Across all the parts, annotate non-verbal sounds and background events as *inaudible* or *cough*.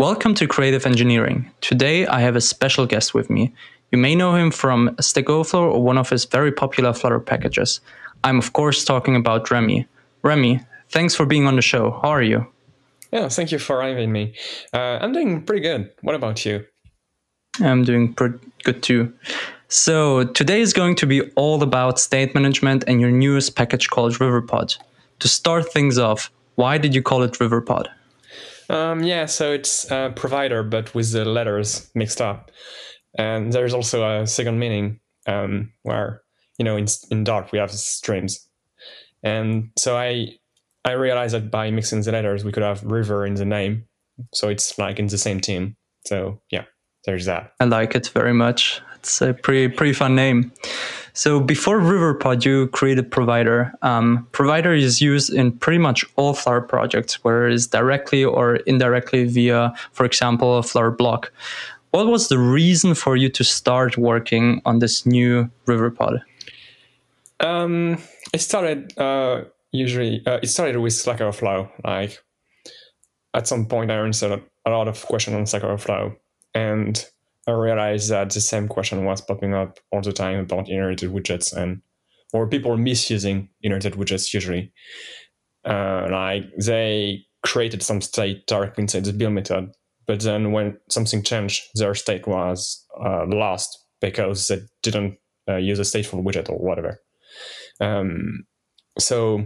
Welcome to Creative Engineering. Today I have a special guest with me. You may know him from Stack Overflow or one of his very popular Flutter packages. I'm of course talking about Remi. Remi, thanks for being on the show. How are you? Yeah, thank you for having me. Uh, I'm doing pretty good. What about you? I'm doing pretty good too. So today is going to be all about state management and your newest package called Riverpod. To start things off, why did you call it Riverpod? Um, yeah, so it's a provider, but with the letters mixed up. And there's also a second meaning um, where, you know, in, in Dart we have streams. And so I I realized that by mixing the letters, we could have river in the name. So it's like in the same team. So yeah, there's that. I like it very much. It's a pretty pretty fun name. So before Riverpod, you created Provider. Um, Provider is used in pretty much all Flutter projects, whether it's directly or indirectly via, for example, a Flutter bloc. What was the reason for you to start working on this new Riverpod? Um, it started uh, usually. Uh, it started with Stack Overflow. Like at some point, I answered a lot of questions on Stack Overflow, and I realized that the same question was popping up all the time about inherited widgets and or people misusing inherited widgets usually. Uh, like they created some state directly inside the build method, but then when something changed, their state was uh, lost because they didn't uh, use a stateful widget or whatever. Um, so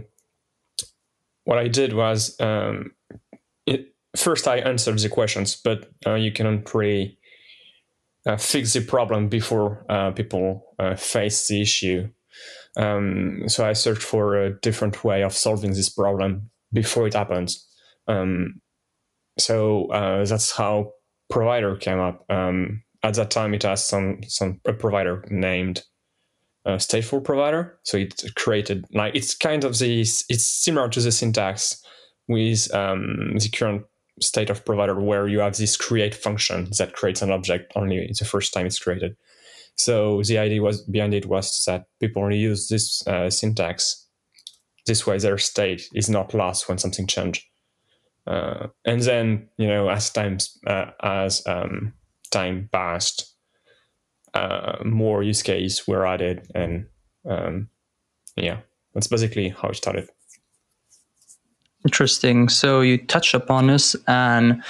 what I did was um, it, first I answered the questions, but you cannot really uh, fix the problem before uh, people uh, face the issue. Um, so I searched for a different way of solving this problem before it happens. Um, so uh, that's how provider came up. Um, at that time, it has some some a provider named uh, stateful provider. So it created like it's kind of this. It's similar to the syntax with um, the current state of provider where you have this create function that creates an object only the first time it's created. So the idea was behind it was that people only use this uh, syntax. This way, their state is not lost when something changes. Uh, and then, you know, as times uh, as um, time passed, uh, more use case were added, and um, yeah, that's basically how it started. Interesting. So you touched upon this, and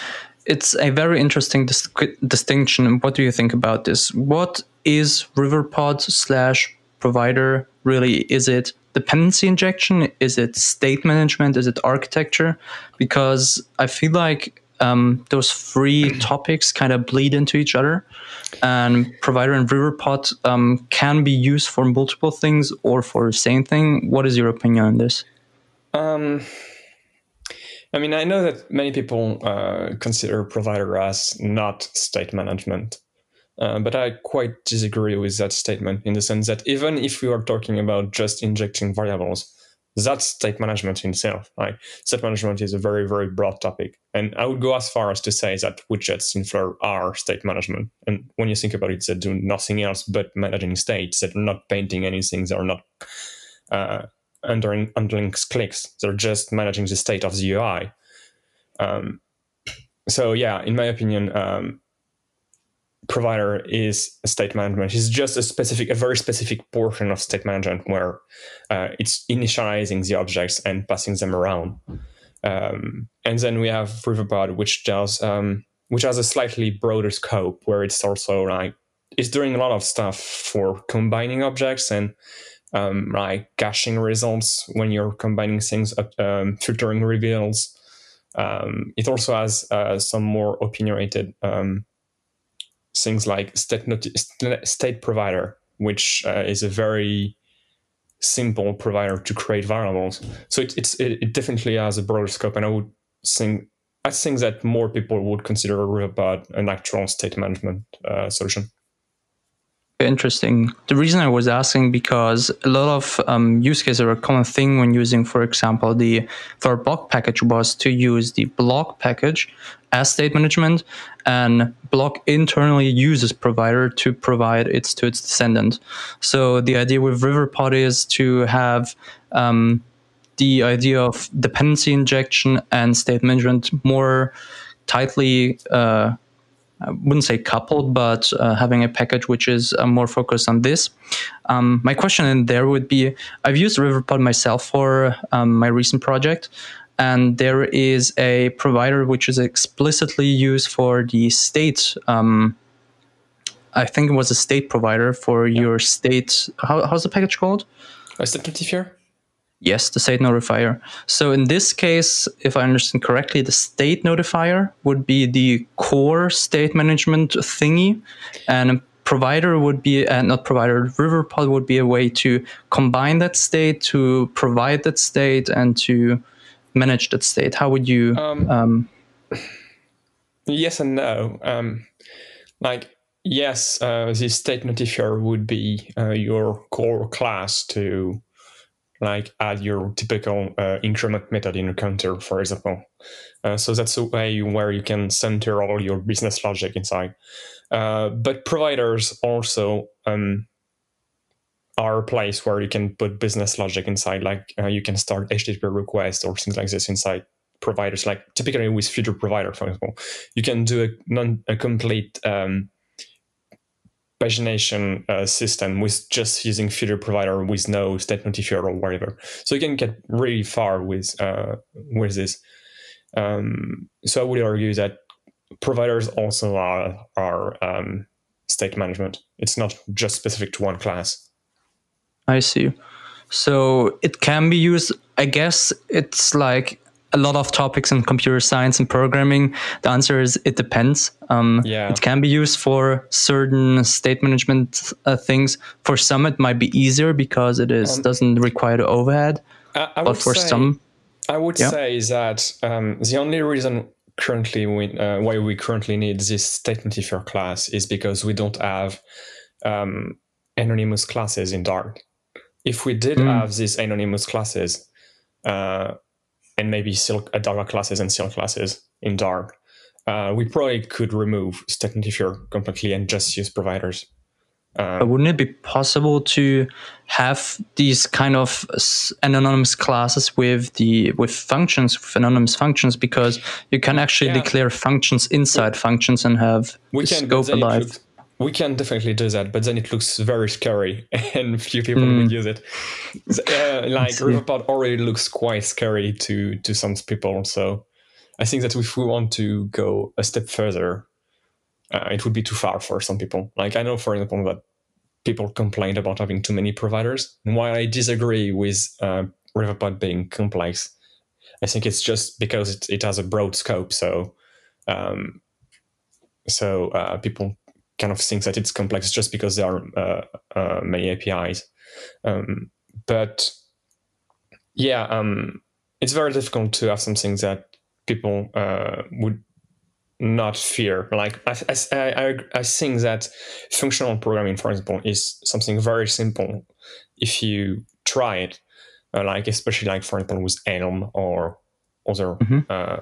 it's a very interesting dis- distinction. What do you think about this? What is Riverpod slash provider really? Is it dependency injection? Is it state management? Is it architecture? Because I feel like um, those three topics kind of bleed into each other, and provider and Riverpod um, can be used for multiple things or for the same thing. What is your opinion on this? Um I mean, I know that many people uh, consider provider as not state management, uh, but I quite disagree with that statement in the sense that even if we are talking about just injecting variables, that's state management itself. Right? State management is a very, very broad topic. And I would go as far as to say that widgets in Flutter are state management. And when you think about it, they do nothing else but managing states. They're not painting anything. They're not uh, under underlying clicks. They're just managing the state of the UI. Um, so yeah, in my opinion, um, provider is state management. It's just a specific, a very specific portion of state management where uh, it's initializing the objects and passing them around. Um, and then we have Riverpod, which does um, which has a slightly broader scope, where it's also like it's doing a lot of stuff for combining objects and um, like caching results when you're combining things, um, filtering reveals. Um, it also has uh, some more opinionated um, things like state, state provider, which uh, is a very simple provider to create variables. So it, it's it, it, definitely has a broader scope, and I would think I think that more people would consider Riverpod an actual state management uh, solution interesting. The reason I was asking because a lot of um, use cases are a common thing when using, for example, the Flutter bloc package was to use the bloc package as state management, and bloc internally uses provider to provide it to its descendant. So the idea with Riverpod is to have um, the idea of dependency injection and state management more tightly uh, I wouldn't say coupled, but uh, having a package which is uh, more focused on this. Um, my question in there would be I've used Riverpod myself for um, my recent project, and there is a provider which is explicitly used for the state. Um, I think it was a state provider for yeah. your state. How, how's the package called? A state notifier. Yes, the state notifier. So in this case, if I understand correctly, the state notifier would be the core state management thingy, and a provider would be uh, not provider. Riverpod would be a way to combine that state, to provide that state, and to manage that state. How would you? Um, um, yes and no. Um, like yes, uh, the state notifier would be uh, your core class to like add your typical uh, increment method in a counter, for example. Uh, so that's a way where you can center all your business logic inside. Uh, but providers also um, are a place where you can put business logic inside, like uh, you can start HTTP requests or things like this inside providers, like typically with Future Provider, for example. You can do a, non, a complete um, pagination uh, system with just using Future Provider with no state notifier or whatever. So you can get really far with uh, with this. Um, so I would argue that providers also are are um, state management. It's not just specific to one class. I see. So it can be used. I guess it's like a lot of topics in computer science and programming? The answer is it depends. Um, yeah. It can be used for certain state management uh, things. For some, it might be easier because it is um, doesn't require the overhead. I, I but for say, some, I would yeah. say that um, the only reason currently we, uh, why we currently need this state notifier class is because we don't have um, anonymous classes in Dart. If we did mm. have these anonymous classes, uh, and maybe sealed uh, classes and sealed classes in Dart, uh, we probably could remove state notifier completely and just use providers. Um, but wouldn't it be possible to have these kind of anonymous classes with the with functions, with anonymous functions, because you can actually yeah. declare functions inside functions and have we can, scope alive. We can definitely do that, but then it looks very scary, *laughs* and few people mm. would use it. Uh, *laughs* like Riverpod already looks quite scary to to some people, so I think that if we want to go a step further, uh, it would be too far for some people. Like I know, for example, that people complained about having too many providers. And while I disagree with uh, Riverpod being complex, I think it's just because it, it has a broad scope. So, um, so uh, people kind of thinks that it's complex just because there are uh, uh, many APIs. Um, but yeah, um, it's very difficult to have something that people uh, would not fear. Like I, I, I, I think that functional programming, for example, is something very simple if you try it. Uh, like especially like for example with Elm or other mm-hmm. uh,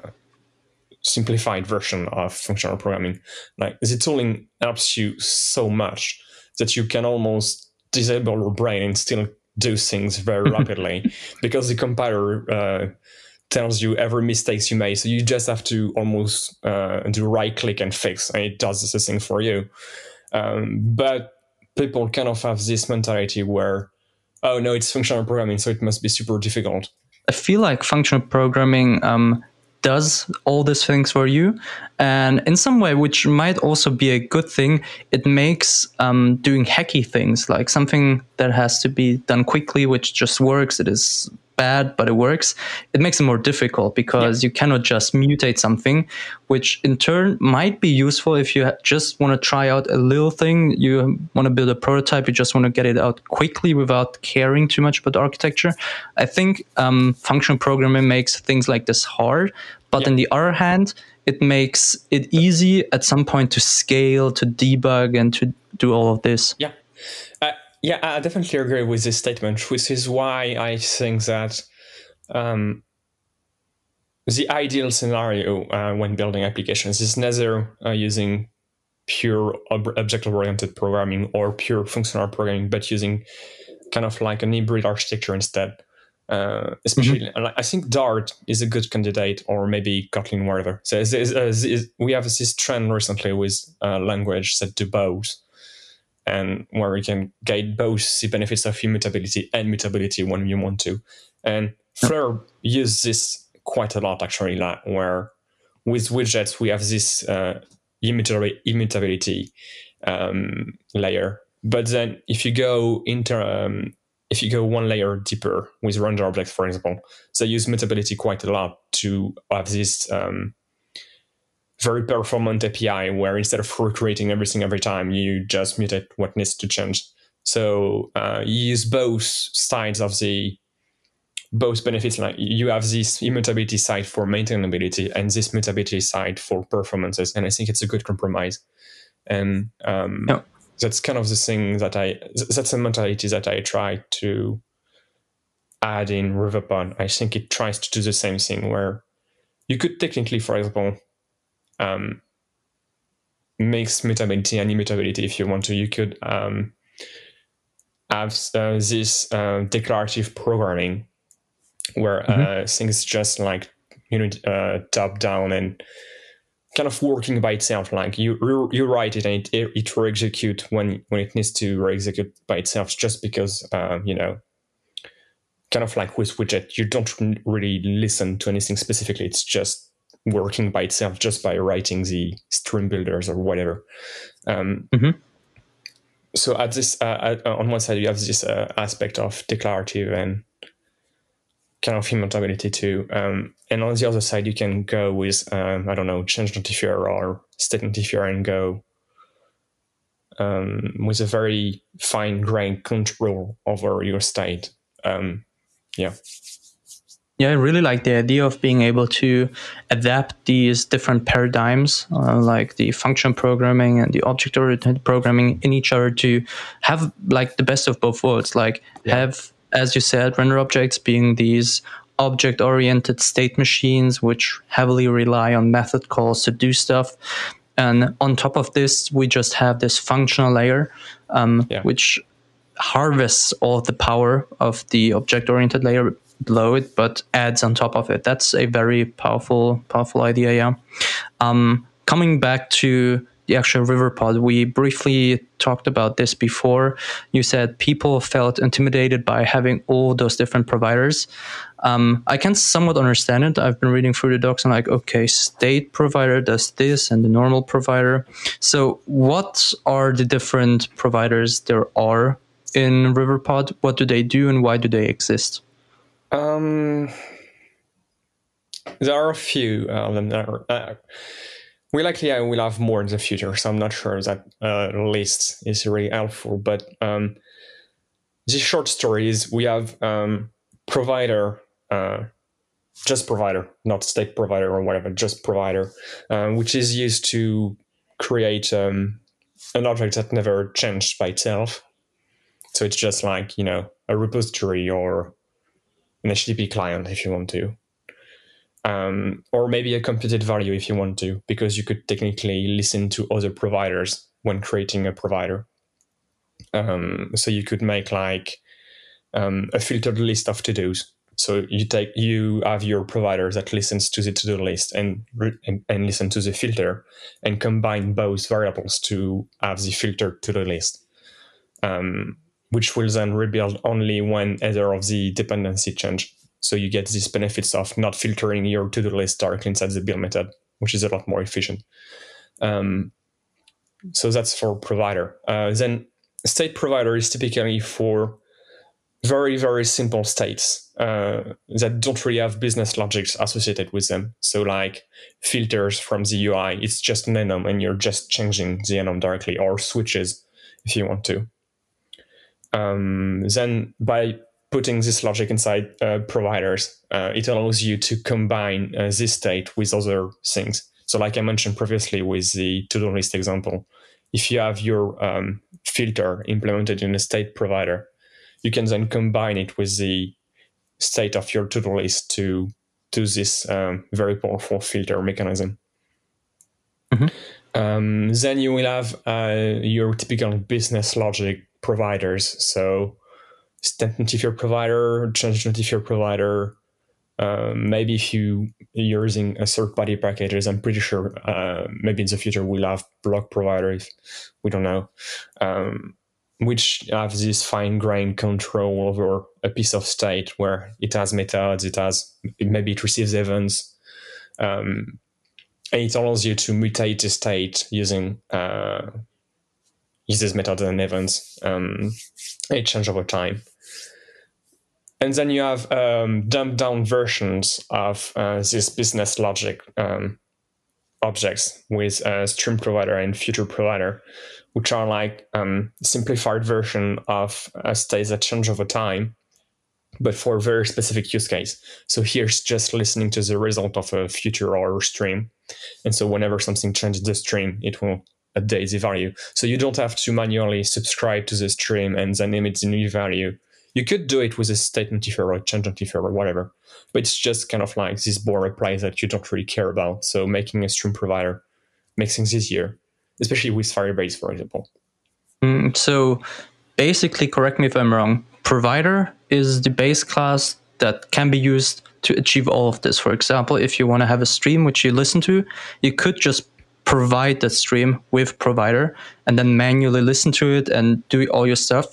simplified version of functional programming. Like the tooling helps you so much that you can almost disable your brain and still do things very *laughs* rapidly because the compiler uh, tells you every mistakes you made. So you just have to almost uh, do right click and fix, and it does the thing for you. Um, but people kind of have this mentality where, oh no, it's functional programming, so it must be super difficult. I feel like functional programming um, does all these things for you. And in some way, which might also be a good thing, it makes um, doing hacky things like something that has to be done quickly, which just works. It is bad, but it works. It makes it more difficult because yeah. you cannot just mutate something, which in turn might be useful if you just want to try out a little thing. You want to build a prototype, you just want to get it out quickly without caring too much about architecture. I think um, functional programming makes things like this hard, but yeah. on the other hand, it makes it easy at some point to scale, to debug, and to do all of this. Yeah. Yeah, I definitely agree with this statement, which is why I think that um, the ideal scenario uh, when building applications is neither uh, using pure ob- object-oriented programming or pure functional programming, but using kind of like an hybrid architecture instead. Uh, especially, mm-hmm. I think Dart is a good candidate, or maybe Kotlin, whatever. So we have this trend recently with uh, language set to both, and where we can get both the benefits of immutability and mutability when you want to. And Flutter uses this quite a lot, actually, like where with widgets we have this uh, immutability um, layer. But then if you go into um, if you go one layer deeper with render objects, for example, they use mutability quite a lot to have this um, very performant API where instead of recreating everything every time, you just mutate what needs to change. So uh, you use both sides of the both benefits. Like you have this immutability side for maintainability and this mutability side for performances, and I think it's a good compromise. And um, that's kind of the thing that I that's a mentality that I try to add in Riverpod. I think it tries to do the same thing where you could technically, for example, um, mix mutability and immutability if you want to. You could um, have uh, this uh, declarative programming where mm-hmm. uh, things just like you know uh, top down and kind of working by itself. Like you you write it and it it will execute when when it needs to re-execute by itself, just because uh, you know, kind of like with widget, you don't really listen to anything specifically. It's just working by itself, just by writing the stream builders or whatever. Um, mm-hmm. So at this, uh, at, on one side, you have this uh, aspect of declarative and kind of immutability too. Um, and on the other side, you can go with, um, I don't know, change notifier or state notifier and go um, with a very fine grained control over your state. Um, yeah. Yeah, I really like the idea of being able to adapt these different paradigms, uh, like the function programming and the object oriented programming, in each other to have like the best of both worlds. Like yeah. have as you said, render objects being these object oriented state machines, which heavily rely on method calls to do stuff. And on top of this, we just have this functional layer, um, yeah. which harvests all the power of the object oriented layer it, but adds on top of it. That's a very powerful, powerful idea. Yeah. Um, coming back to the actual riverpod we briefly talked about this before you said people felt intimidated by having all those different providers um, i can somewhat understand it i've been reading through the docs and like okay state provider does this and the normal provider so what are the different providers there are in riverpod what do they do and why do they exist um, there are a few of them are uh, we likely I will have more in the future, so I'm not sure that uh, list is really helpful. But um, this short story is we have um, provider, uh, just provider, not state provider or whatever, just provider, uh, which is used to create um, an object that never changed by itself. So it's just like you know a repository or an HTTP client if you want to um, or maybe a computed value if you want to, because you could technically listen to other providers when creating a provider. Um, so you could make like um, a filtered list of to dos. So you take you have your provider that listens to the to do list and, and, and listen to the filter and combine both variables to have the filtered to do list, um, which will then rebuild only when either of the dependency change. So you get these benefits of not filtering your to-do list directly inside the build method, which is a lot more efficient. Um, so that's for provider. Uh, then state provider is typically for very, very simple states uh, that don't really have business logics associated with them. So like filters from the UI, it's just an enum and you're just changing the enum directly or switches if you want to. Um, then by putting this logic inside uh, providers, uh, it allows you to combine uh, this state with other things. So, like I mentioned previously with the to-do list example, if you have your um, filter implemented in a state provider, you can then combine it with the state of your to-do list to do this um, very powerful filter mechanism. Mm-hmm. Um, then you will have uh, your typical business logic providers. So state notifier provider, change notifier provider. Um, maybe if you you're using a third party packages, I'm pretty sure uh, maybe in the future we'll have bloc providers. We don't know, um, which have this fine grained control over a piece of state where it has methods, it has maybe it receives events, um, and it allows you to mutate the state using uh, uses methods and events. Um, it change over time. And then you have um, dumbed down versions of uh, this business logic um, objects with a stream provider and future provider, which are like um, simplified version of a state that change over time, but for a very specific use case. So here's just listening to the result of a future or stream. And so whenever something changes the stream, it will update the value. So you don't have to manually subscribe to the stream and then emit the new value you could do it with a state notifier or a change notifier or whatever, but it's just kind of like this boilerplate that you don't really care about. So making a stream provider makes things easier, especially with Firebase, for example. Mm, so basically, correct me if I'm wrong, provider is the base class that can be used to achieve all of this. For example, if you want to have a stream which you listen to, you could just provide that stream with provider and then manually listen to it and do all your stuff.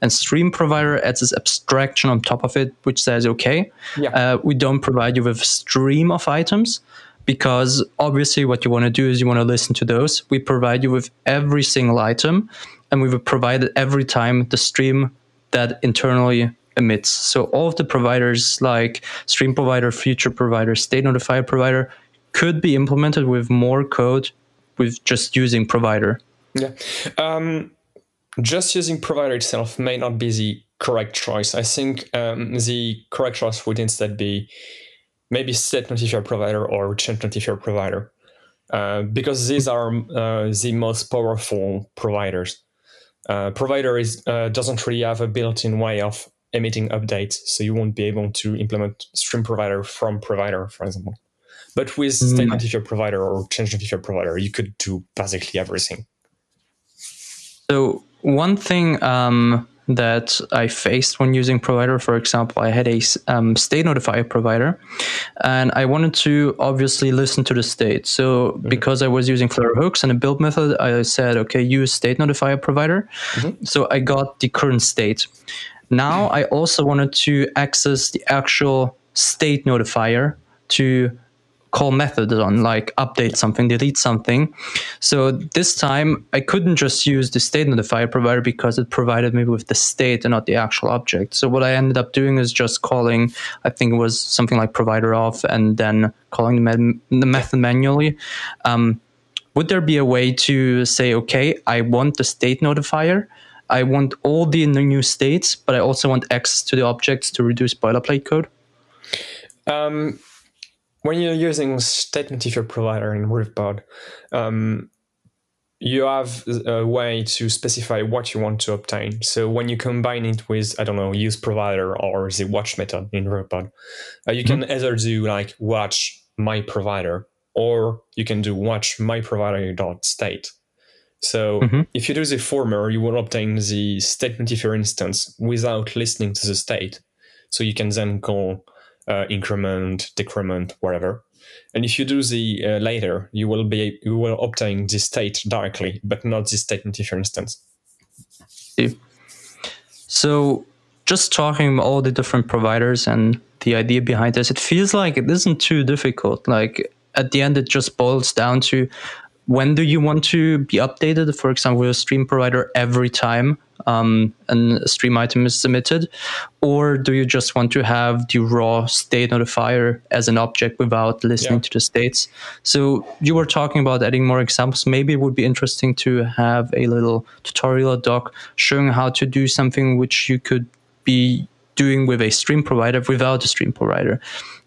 And stream provider adds this abstraction on top of it, which says, okay, yeah. uh, we don't provide you with a stream of items because obviously what you want to do is you want to listen to those. We provide you with every single item and we will provide it every time the stream that internally emits. So all of the providers like stream provider, future provider, state notifier provider, could be implemented with more code with just using provider. Yeah. Um, just using provider itself may not be the correct choice. I think um, the correct choice would instead be maybe set notifier provider or change notifier provider. Uh, because these are uh, the most powerful providers. Uh, provider is uh, doesn't really have a built-in way of emitting updates, so you won't be able to implement stream provider from provider, for example. But with mm. state notifier provider or change notifier provider, you could do basically everything. So one thing um, that I faced when using provider, for example, I had a um, state notifier provider, and I wanted to obviously listen to the state. So mm-hmm. because I was using Flutter hooks and a build method, I said, okay, use state notifier provider. Mm-hmm. So I got the current state. Now I also wanted to access the actual state notifier to call methods on, like update something, delete something. So this time I couldn't just use the state notifier provider because it provided me with the state and not the actual object. So what I ended up doing is just calling, I think it was something like provider off and then calling the, the method manually. Um, would there be a way to say, okay, I want the state notifier, I want all the new states, but I also want access to the objects to reduce boilerplate code? Um, when you're using state notifier provider in Riverpod, um, you have a way to specify what you want to obtain. So when you combine it with, I don't know, use provider or the watch method in Riverpod, uh, you mm-hmm. can either do like watch my provider or you can do watch my provider dot state. So mm-hmm. if you do the former, you will obtain the state notifier instance without listening to the state. So you can then call uh, increment, decrement, whatever. And if you do the uh, later, you will be you will obtain the state directly, but not the state notifier instance. So, just talking all the different providers and the idea behind this, it feels like it isn't too difficult. Like at the end, it just boils down to when do you want to be updated? For example, with a stream provider every time um, a stream item is submitted, or do you just want to have the raw state notifier as an object without listening yeah. to the states? So you were talking about adding more examples. Maybe it would be interesting to have a little tutorial doc showing how to do something which you could be doing with a stream provider without a stream provider,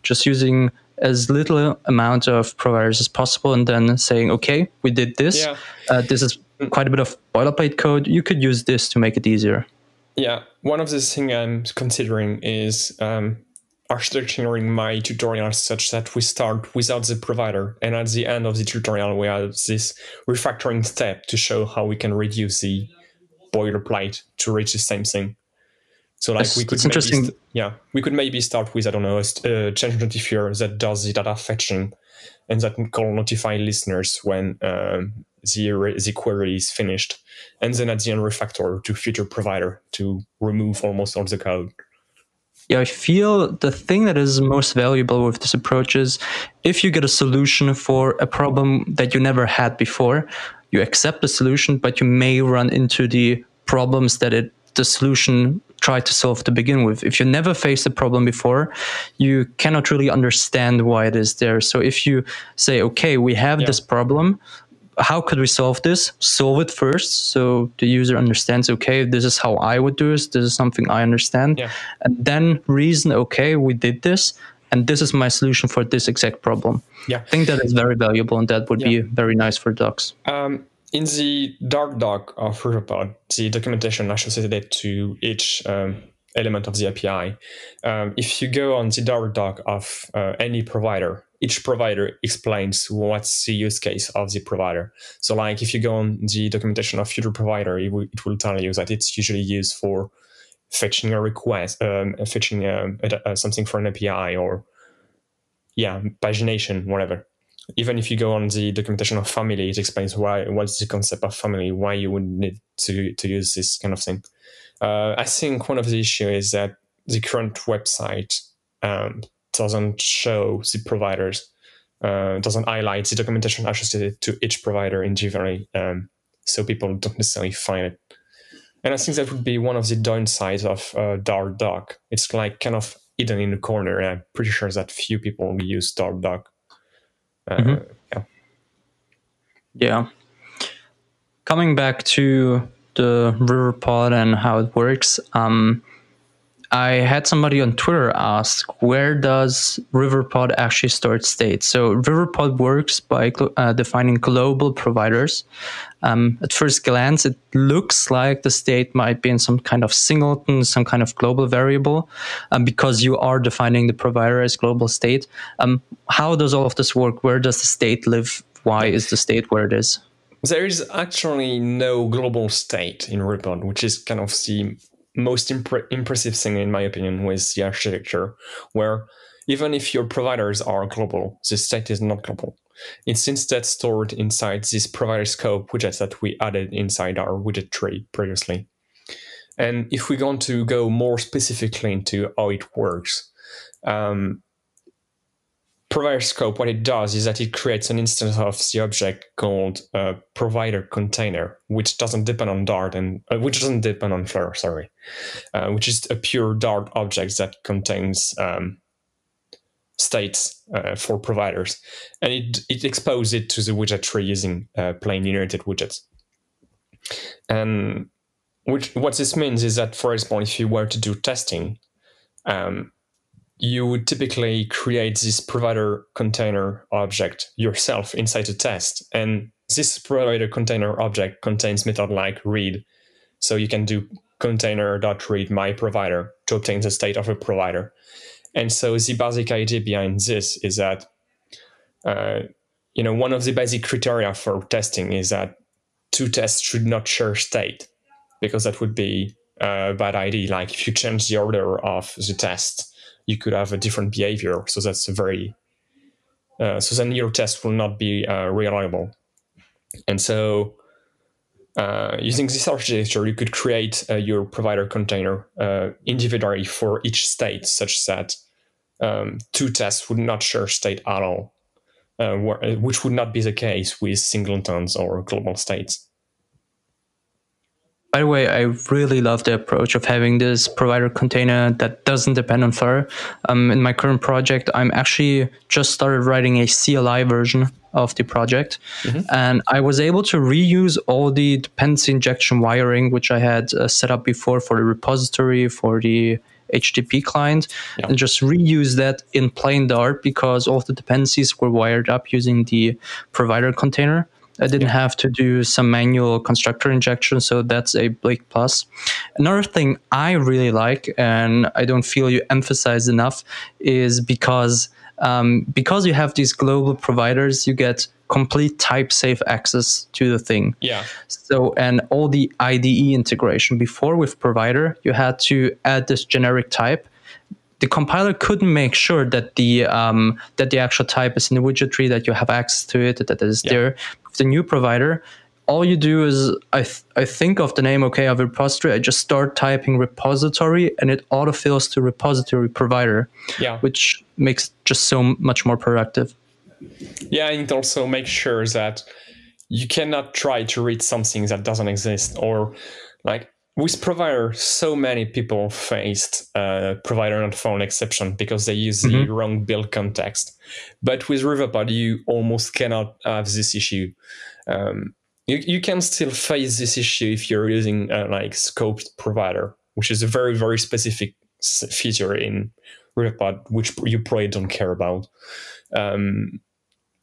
just using as little amount of providers as possible and then saying okay we did this yeah. uh, this is quite a bit of boilerplate code. You could use this to make it easier. Yeah, one of the things I'm considering is um, architecturing my tutorial such that we start without the provider, and at the end of the tutorial we have this refactoring step to show how we can reduce the boilerplate to reach the same thing. So like That's- we could maybe interesting. st- yeah we could maybe start with I don't know a st- uh, change notifier that does the data fetching and that can notify listeners when um, the re- the query is finished, and then at the end refactor to future provider to remove almost all the code. Yeah, I feel the thing that is most valuable with this approach is if you get a solution for a problem that you never had before, you accept the solution, but you may run into the problems that it the solution tried to solve to begin with. If you never faced a problem before, you cannot really understand why it is there. So if you say, okay, we have Yeah. this problem, how could we solve this? Solve it first, so the user understands. Okay, this is how I would do this. This is something I understand, Yeah. and then reason. Okay, we did this, and this is my solution for this exact problem. Yeah. I think that is very valuable, and that would Yeah. be very nice for docs. Um, in the Dart Doc of Riverpod, the documentation associated to each um, element of the API, um, if you go on the Dart Doc of uh, any provider, each provider explains what's the use case of the provider. So, like if you go on the documentation of future provider, it will, it will tell you that it's usually used for fetching a request, um, fetching um, a, a, something for an API or yeah, pagination, whatever even if you go on the documentation of family, it explains why what's the concept of family, why you would need to to use this kind of thing. Uh, I think one of the issue is that the current website um, doesn't show the providers, uh, doesn't highlight the documentation associated to each provider individually, um, so people don't necessarily find it. And I think that would be one of the downsides of uh, Doc. It's like kind of hidden in the corner, and I'm pretty sure that few people use Dart Doc. Mhm. yeah. Yeah. Coming back to the Riverpod and how it works, um, I had somebody on Twitter ask, where does Riverpod actually store its state? So Riverpod works by uh, defining global providers. Um, at first glance, it looks like the state might be in some kind of singleton, some kind of global variable, um, because you are defining the provider as global state. Um, how does all of this work? Where does the state live? Why is the state where it is? There is actually no global state in RiverPod, which is kind of the most impre- impressive thing, in my opinion, with the architecture, where even if your providers are global, the state is not global. It's instead stored inside this provider scope widgets that we added inside our widget tree previously. And if we want to go more specifically into how it works, um, provider scope, what it does is that it creates an instance of the object called uh, provider container, which doesn't depend on Dart and uh, which doesn't depend on Flutter, sorry, uh, which is a pure Dart object that contains um, states uh, for providers, and it it exposes it to the widget tree using uh, plain inherited widgets. And which what this means is that, for example, if you were to do testing, um, you would typically create this provider container object yourself inside the test. And this provider container object contains method like read. So you can do container.read my provider to obtain the state of a provider. And so the basic idea behind this is that, uh, you know, one of the basic criteria for testing is that two tests should not share state because that would be a bad idea. Like if you change the order of the test, you could have a different behavior. So that's a very uh, so then your test will not be uh, reliable. And so uh, using this architecture, you could create uh, your provider container uh, individually for each state, such that um, two tests would not share state at all, uh, wh- which would not be the case with singletons or global states. By the way, I really love the approach of having this provider container that doesn't depend on Flutter. Um, in my current project, I'm actually just started writing a CLI version of the project, and I was able to reuse all the dependency injection wiring which I had uh, set up before for the repository for the HTTP client, Yeah. and just reuse that in plain Dart because all the dependencies were wired up using the provider container. I didn't have to do some manual constructor injection, so that's a big plus. Another thing I really like, and I don't feel you emphasize enough, is because um, because you have these global providers, you get complete type safe access to the thing. Yeah. So, and all the IDE integration before with provider, you had to add this generic type. The compiler couldn't make sure that the um, that the actual type is in the widget tree, that you have access to it, that that is Yeah. there. The new provider, all you do is I th- I think of the name okay of a repository. I just start typing repository, and it autofills to repository provider, Yeah. which makes just so much more productive. Yeah, and it also makes sure that you cannot try to read something that doesn't exist or like with provider so many people faced uh, provider not found exception because they use the wrong build context. But with riverpod you almost cannot have this issue. Um, you, you can still face this issue if you're using uh, like scoped provider which is a very very specific feature in riverpod which you probably don't care about. Um,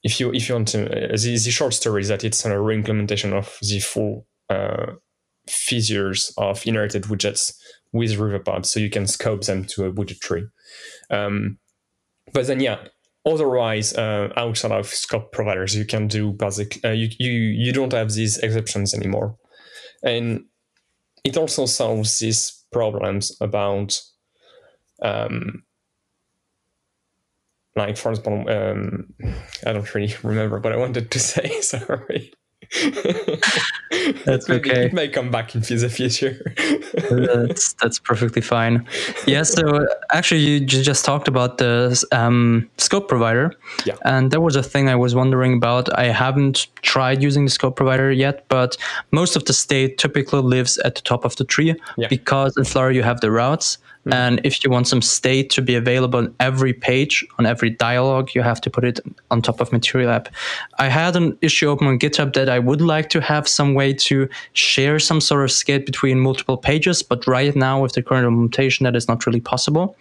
if you if you want to, uh, the, the short story is that it's a re-implementation of the full uh, features of inherited widgets with Riverpod, so you can scope them to a widget tree. Um, but then, yeah, otherwise, uh, outside of scope providers, you can do basic. Uh, you you you don't have these exceptions anymore, and it also solves these problems about. Um, like for example, um, I don't really *laughs* remember what I wanted to *laughs* say. Sorry. *laughs* That's okay. It may come back in the future. that's that's perfectly fine. Yeah. So actually, you just talked about the um, scope provider, Yeah. and there was a thing I was wondering about. I haven't tried using the scope provider yet, but most of the state typically lives at the top of the tree Yeah. because in Flutter you have the routes. Mm-hmm. And if you want some state to be available on every page, on every dialogue, you have to put it on top of Material App. I had an issue open on GitHub that I would like to have some way to share some sort of state between multiple pages, but right now with the current implementation, that is not really possible.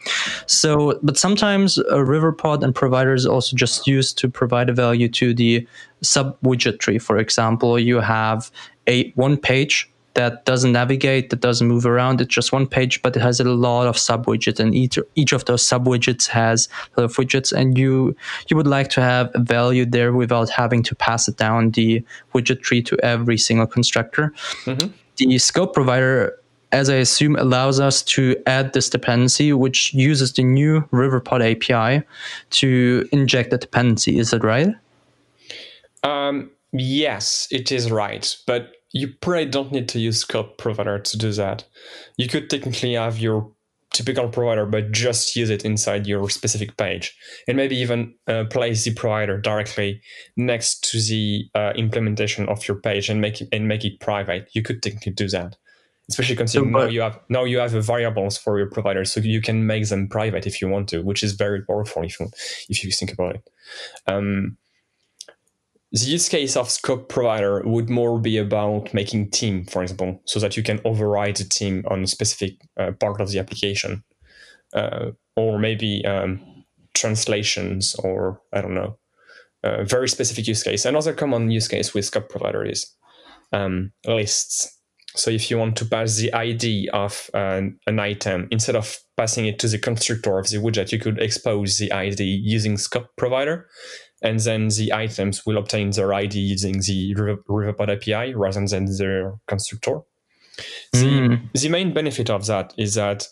So, but sometimes a Riverpod and providers also just used to provide a value to the sub widget tree. For example, you have a one page that doesn't navigate, that doesn't move around. It's just one page, but it has a lot of sub widgets, and each each of those sub widgets has a lot of widgets, and you you would like to have a value there without having to pass it down the widget tree to every single constructor. The scope provider. As I assume, allows us to add this dependency, which uses the new Riverpod API to inject the dependency. Is that right? Um, yes, it is right, but you probably don't need to use scope provider to do that. You could technically have your typical provider, but just use it inside your specific page, and maybe even uh, place the provider directly next to the uh, implementation of your page and make it and make it private. You could technically do that, especially considering now but- you have now you have the variables for your provider, so you can make them private if you want to, which is very powerful if you if you think about it. Um, the use case of scope provider would more be about making team, for example, so that you can override the team on a specific uh, part of the application, uh, or maybe um, translations, or I don't know, uh, very specific use case. Another common use case with scope provider is um, lists. So if you want to pass the ID of an, an item instead of passing it to the constructor of the widget, you could expose the ID using scope provider and then the items will obtain their ID using the River- Riverpod API rather than their constructor. The, Mm. the main benefit of that is that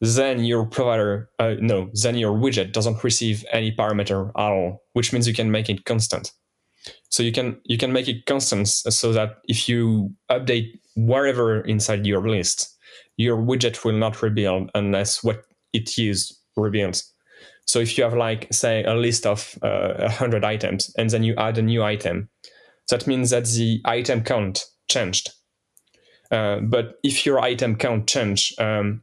then your provider, uh, no, then your widget doesn't receive any parameter at all, which means you can make it constant. So you can you can make it constant so that if you update wherever inside your list, your widget will not rebuild unless what it used rebuilds. So if you have like say a list of uh, 100 items and then you add a new item, that means that the item count changed. Uh, but if your item count changed, um,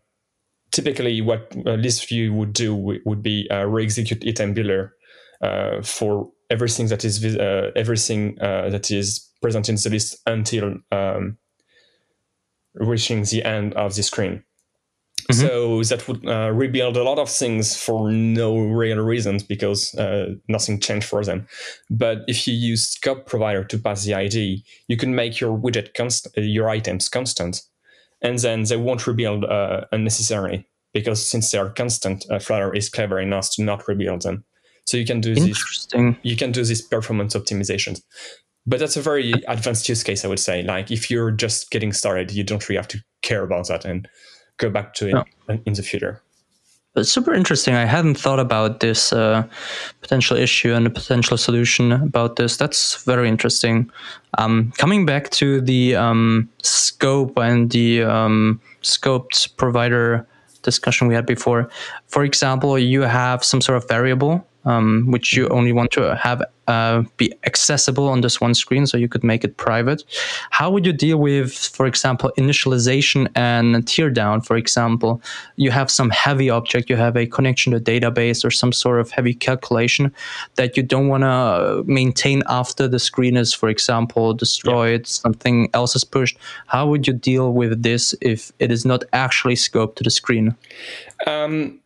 typically what list view would do would, be uh, re-execute item builder uh, for everything that is uh, everything uh, that is present in the list until um, reaching the end of the screen. So that would uh, rebuild a lot of things for no real reasons because uh, nothing changed for them. But if you use scope provider to pass the ID, you can make your widget const- uh, your items constant, and then they won't rebuild uh, unnecessarily because since they are constant, uh, Flutter is clever enough to not rebuild them. So you can do this. You can do this performance optimizations. But that's a very advanced use case, I would say. Like if you're just getting started, you don't really have to care about that and go back to it no. in the future. It's super interesting. I hadn't thought about this uh, potential issue and a potential solution about this. That's very interesting. Um, coming back to the um, scope and the um, scoped provider discussion we had before, for example, you have some sort of variable um, which you only want to have uh, be accessible on this one screen, so you could make it private. How would you deal with, for example, initialization and tear down? For example, you have some heavy object, you have a connection to a database or some sort of heavy calculation that you don't want to maintain after the screen is, for example, destroyed, yeah. something else is pushed. How would you deal with this if it is not actually scoped to the screen? Um,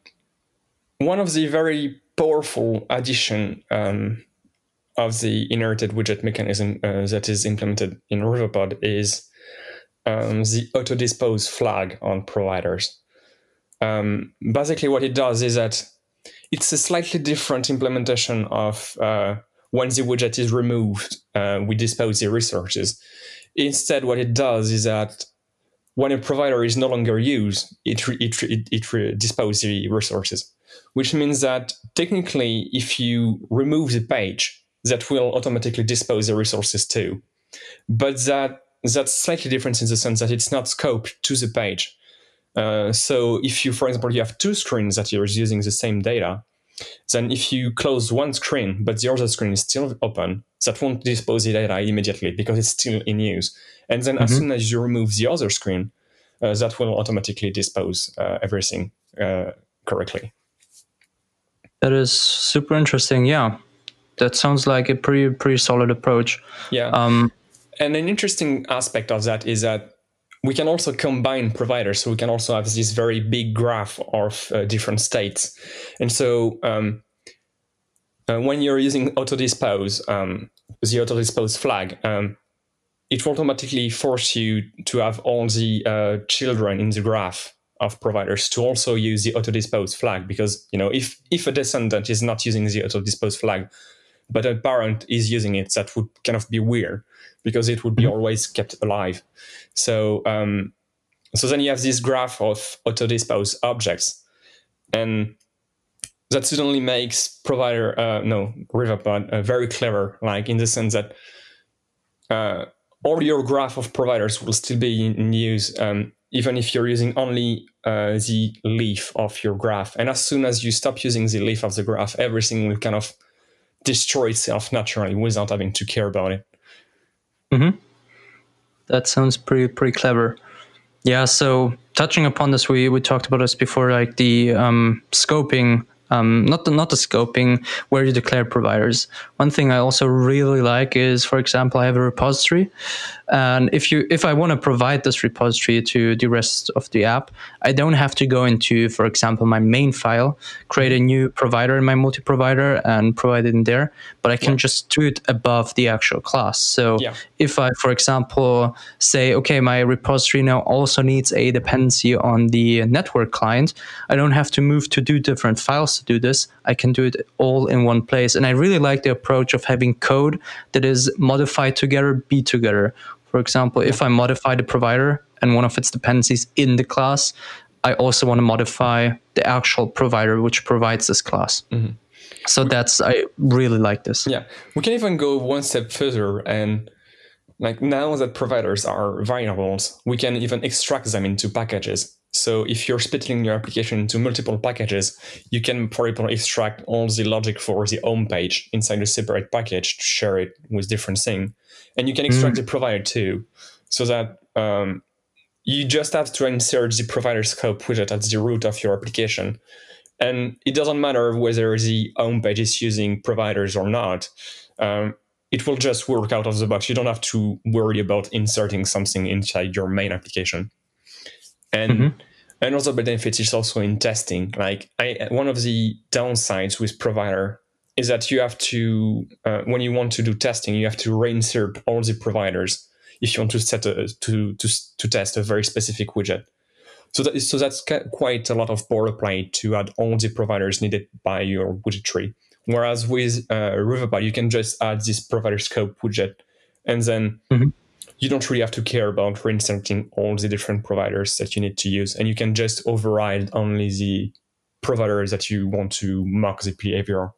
one of the very powerful addition um, of the inherited widget mechanism uh, that is implemented in Riverpod is um, the auto dispose flag on providers. Um, basically, what it does is that it's a slightly different implementation of uh, when the widget is removed, uh, we dispose the resources. Instead, what it does is that when a provider is no longer used, it, re- it, it, it re- disposes the resources which means that technically, if you remove the page, that will automatically dispose the resources too. But that that's slightly different in the sense that it's not scoped to the page. Uh, so if you, for example, you have two screens that you're using the same data, then if you close one screen but the other screen is still open, that won't dispose the data immediately because it's still in use. And then mm-hmm. as soon as you remove the other screen, uh, that will automatically dispose uh, everything uh, correctly. That is super interesting. Yeah, that sounds like a pretty pretty solid approach. Yeah. Um, and an interesting aspect of that is that we can also combine providers. So we can also have this very big graph of uh, different states. And so um, uh, when you're using auto dispose, um, the auto dispose flag, um, it will automatically force you to have all the uh, children in the graph of providers to also use the auto dispose flag because you know if if a descendant is not using the auto dispose flag but a parent is using it that would kind of be weird because it would be mm-hmm. always kept alive so um, so then you have this graph of auto dispose objects and that suddenly makes provider uh, no riverpod uh, very clever like in the sense that uh, all your graph of providers will still be in, in use um, even if you're using only uh, the leaf of your graph. And as soon as you stop using the leaf of the graph, everything will kind of destroy itself naturally without having to care about it. Mm-hmm. That sounds pretty pretty clever. Yeah. So touching upon this, we we talked about this before, like the um, scoping um, not the not the scoping where you declare providers. One thing I also really like is, for example, I have a repository, and if you if I want to provide this repository to the rest of the app, I don't have to go into, for example, my main file, create a new provider in my multi-provider, and provide it in there. But I can yeah. just do it above the actual class. So yeah. if I, for example, say, okay, my repository now also needs a dependency on the network client, I don't have to move to do different files to do this. I can do it all in one place. And I really like the approach of having code that is modified together, be together. For example, if I modify the provider and one of its dependencies in the class, I also want to modify the actual provider which provides this class. Mm-hmm. So that's I really like this. Yeah, we can even go one step further and like now that providers are variables, we can even extract them into packages. So if you're splitting your application into multiple packages, you can, for example, extract all the logic for the home page inside a separate package to share it with different thing. And you can extract mm. the provider too, so that um, you just have to insert the provider scope widget at the root of your application. And it doesn't matter whether the home page is using providers or not. Um, it will just work out of the box. You don't have to worry about inserting something inside your main application and mm-hmm. another benefit is also in testing like I, one of the downsides with provider is that you have to uh, when you want to do testing you have to reinsert all the providers if you want to set a, to, to to test a very specific widget so that is, so that's quite a lot of boilerplate to add all the providers needed by your widget tree Whereas with uh, Riverpod, you can just add this provider scope widget, and then Mhm. You don't really have to care about reinstating all the different providers that you need to use, and you can just override only the providers that you want to mark the behavior.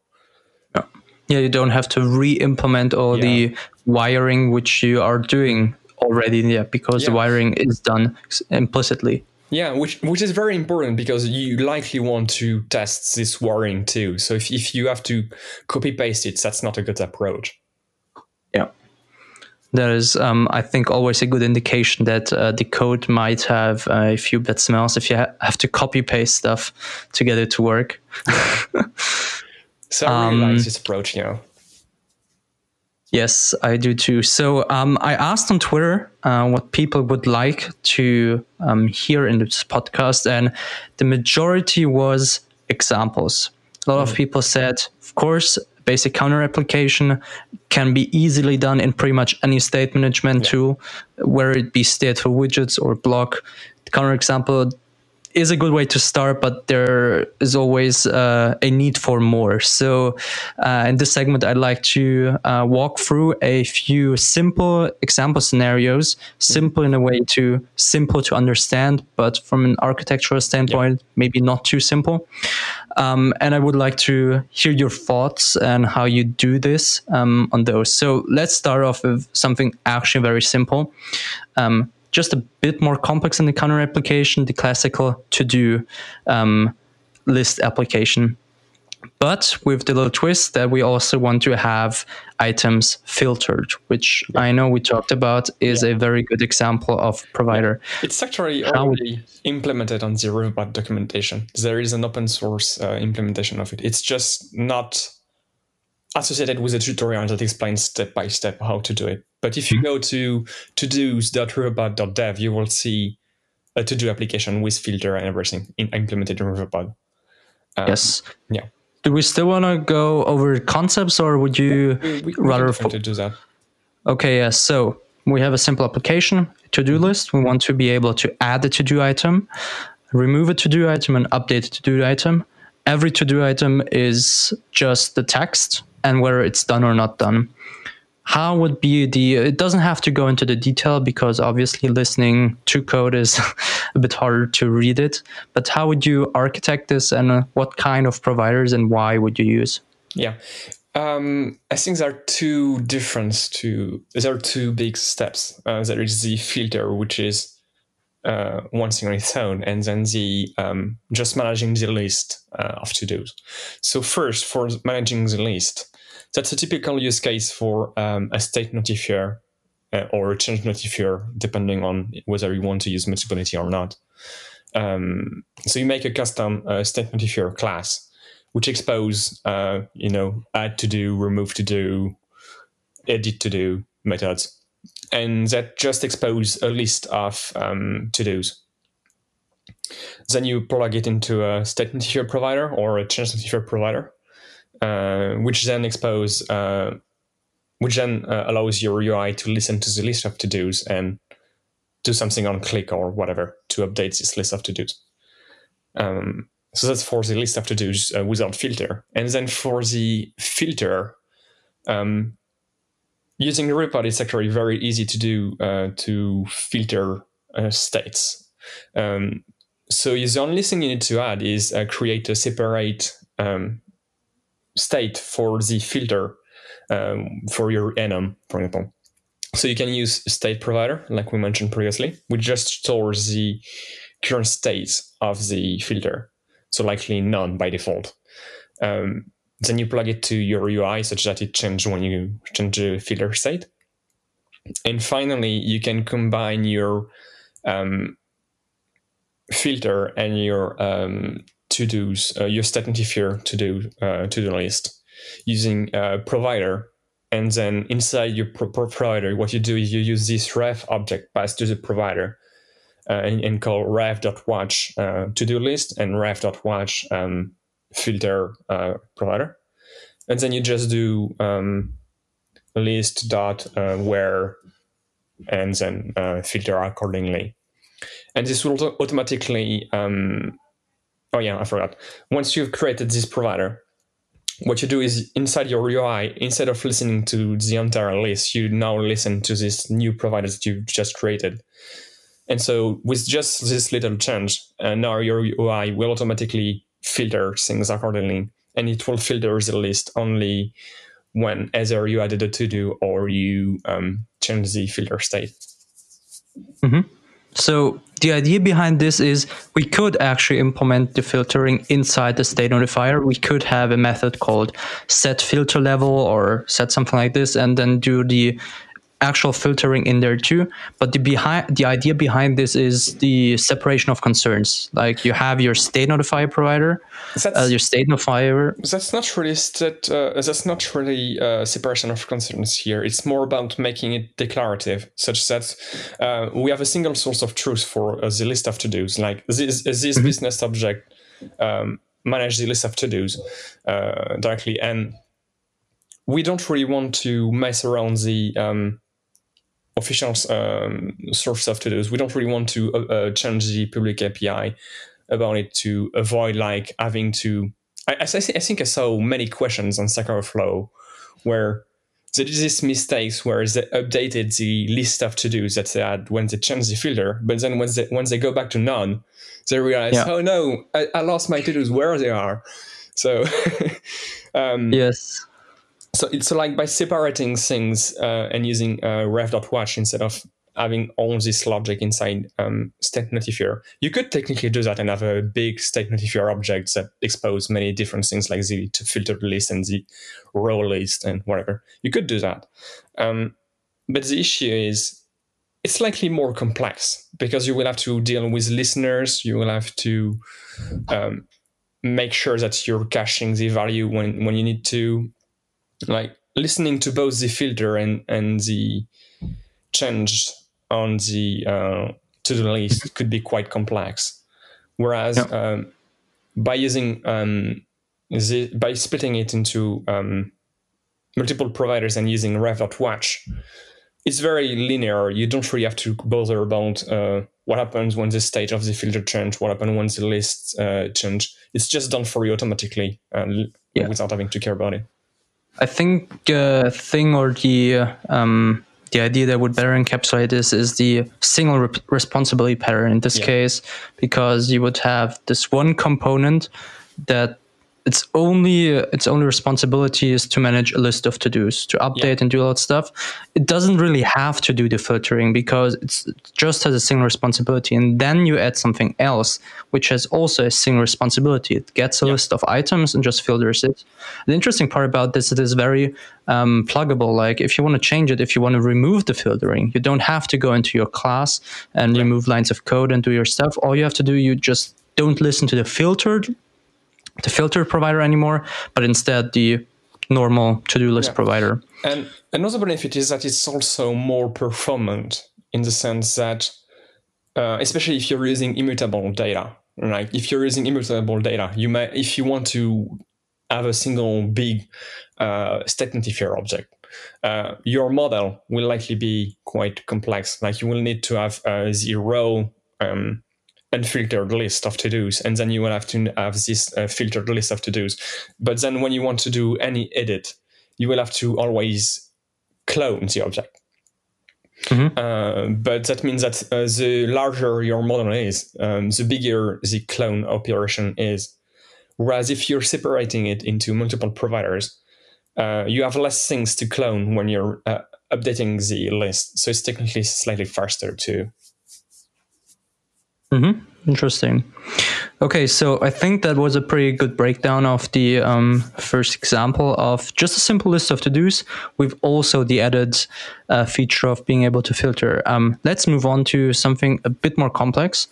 Yeah, you don't have to re-implement all the wiring which you are doing already. Yeah, because the wiring is done implicitly. Yeah, which which is very important because you likely want to test this wiring too. So if, if you have to copy paste it, that's not a good approach. That is, um, I think, always a good indication that uh, the code might have a few bad smells if you ha- have to copy paste stuff to get it to work. *laughs* So I really Um, like this approach, you know. Yes, I do too. So um, I asked on Twitter uh, what people would like to um, hear in this podcast, and the majority was examples. A lot of people said, of course, basic counter application can be easily done in pretty much any state management tool, whether it be stateful widgets or bloc. The counter example is a good way to start, but there is always uh, a need for more. So, uh, in this segment, I'd like to uh, walk through a few simple example scenarios, simple in a way to simple to understand, but from an architectural standpoint, maybe not too simple. Um, and I would like to hear your thoughts and how you do this um, on those. So let's start off with something actually very simple. Um, just a bit more complex in the counter application, the classical to do um, list application. But with the little twist that we also want to have items filtered, which I know we talked about is a very good example of provider. It's actually How already implemented on the Riverpod documentation. There is an open source uh, implementation of it. It's just not associated with a tutorial that explains step by step how to do it. But if you go to to-dos.riverpod.dev, you will see a to-do application with filter and everything in, implemented in Riverpod. Um, Yes. Yeah. Do we still want to go over concepts or would you We, we, we rather fo- definitely do that. Okay, yes. So we have a simple application, to do list. We want to be able to add a to do item, remove a to do item, and update a to do item. Every to do item is just the text and whether it's done or not done. How would be the, it doesn't have to go into the detail because obviously listening to code is *laughs* a bit harder to read it. But how would you architect this and uh, what kind of providers and why would you use? Yeah. Um, I think there are two difference to there are two big steps. Uh, there is the filter, which is uh, one thing on its own, and then the um, just managing the list uh, of to dos. So first, for managing the list, that's a typical use case for um, a state notifier uh, or a change notifier, depending on whether you want to use mutability or not. Um, so you make a custom uh, state notifier class which expose, uh, you know, add to do, remove to do, edit to do methods. And that just expose a list of um, to dos. Then you plug it into a state notifier provider or a change notifier provider, which then expose, uh, which then uh, allows your UI to listen to the list of to dos and do something on click or whatever to update this list of to dos. Um, so that's for the list of to dos uh, without filter. And then for the filter, um, using the Riverpod, it's actually very easy to do uh, to filter uh, states. Um, so the only thing you need to add is uh, create a separate um, state for the filter um, for your enum, for example. So you can use state provider, like we mentioned previously, which just stores the current state of the filter so likely none by default. Um, then you plug it to your UI such that it changes when you change the filter state. And finally, you can combine your um, filter and your um, to dos, uh, your state notifier to do uh, to do list using uh, provider. And then inside your pro- pro- provider, what you do is you use this ref object passed to the provider and, and call ref.watch uh, to-do list and ref.watch um, filter provider. And then you just do um, list dot uh, where and then uh, filter accordingly. And this will auto- automatically, um, oh yeah, I forgot. Once you've created this provider, what you do is inside your UI, instead of listening to the entire list, you now listen to this new provider that you've just created. And so with just this little change, uh, now your UI will automatically filter things accordingly, and it will filter the list only when either you added a to do or you um, change the filter state. Mm-hmm. So the idea behind this is we could actually implement the filtering inside the state notifier. We could have a method called set filter level or set something like this, and then do the actual filtering in there too. But the behind the idea behind this is the separation of concerns. Like you have your state notifier provider, uh, your state notifier. That's not really state, uh, that's not really uh, separation of concerns here. It's more about making it declarative, such that uh, we have a single source of truth for uh, the list of to dos. Like this, this mm-hmm. business object um, manage the list of to dos uh, directly, and we don't really want to mess around the um, official um, source of to-dos. We don't really want to uh, uh change the public API about it to avoid like having to. I, I, I think I saw many questions on Overflow where there is this mistakes where they updated the list of to-dos that they had when they changed the filter, but then when they once they go back to none, they realize, yeah. oh no, I, I, lost my to-dos where they are. So *laughs* um, yes, so it's like by separating things uh, and using uh, ref.watch instead of having all this logic inside um, state notifier. You could technically do that and have a big state notifier object that expose many different things like the filtered list and the row list and whatever. You could do that. Um, but the issue is it's slightly more complex because you will have to deal with listeners. You will have to um, make sure that you're caching the value when, when you need to like listening to both the filter and and the change on the uh, to the list could be quite complex. Whereas yeah. um, by using um, the, by splitting it into um, multiple providers and using ref.watch, it's very linear. You don't really have to bother about uh, what happens when the state of the filter change, what happens when the list uh, change. It's just done for you automatically uh, yeah. without having to care about it. I think uh, thing or the um, the idea that would better encapsulate this is the single re- responsibility pattern in this yeah. case, because you would have this one component that its only its only responsibility is to manage a list of to dos, to update yeah. and do all that stuff. It doesn't really have to do the filtering because it's it just has a single responsibility. And then you add something else, which has also a single responsibility. It gets a yeah. list of items and just filters it. The interesting part about this, is it is very um, pluggable. Like if you want to change it, if you want to remove the filtering, you don't have to go into your class and yeah. remove lines of code and do your stuff. All you have to do, you just don't listen to the filtered the filter provider anymore, but instead the normal to-do list yeah. provider. And another benefit is that it's also more performant in the sense that, uh, especially if you're using immutable data, like if you're using immutable data, you may, if you want to have a single big uh, state notifier object, uh, your model will likely be quite complex. Like you will need to have a zero um, unfiltered list of to-dos and then you will have to have this uh, filtered list of to-dos. But then when you want to do any edit you will have to always clone the object. Mm-hmm. uh, but that means that uh, the larger your model is um, the bigger the clone operation is. Whereas if you're separating it into multiple providers uh, you have less things to clone when you're uh, updating the list. So it's technically slightly faster too Mm-hmm. Interesting. Okay, so I think that was a pretty good breakdown of the um, first example of just a simple list of to dos. We've also the added uh, feature of being able to filter. Um, let's move on to something a bit more complex.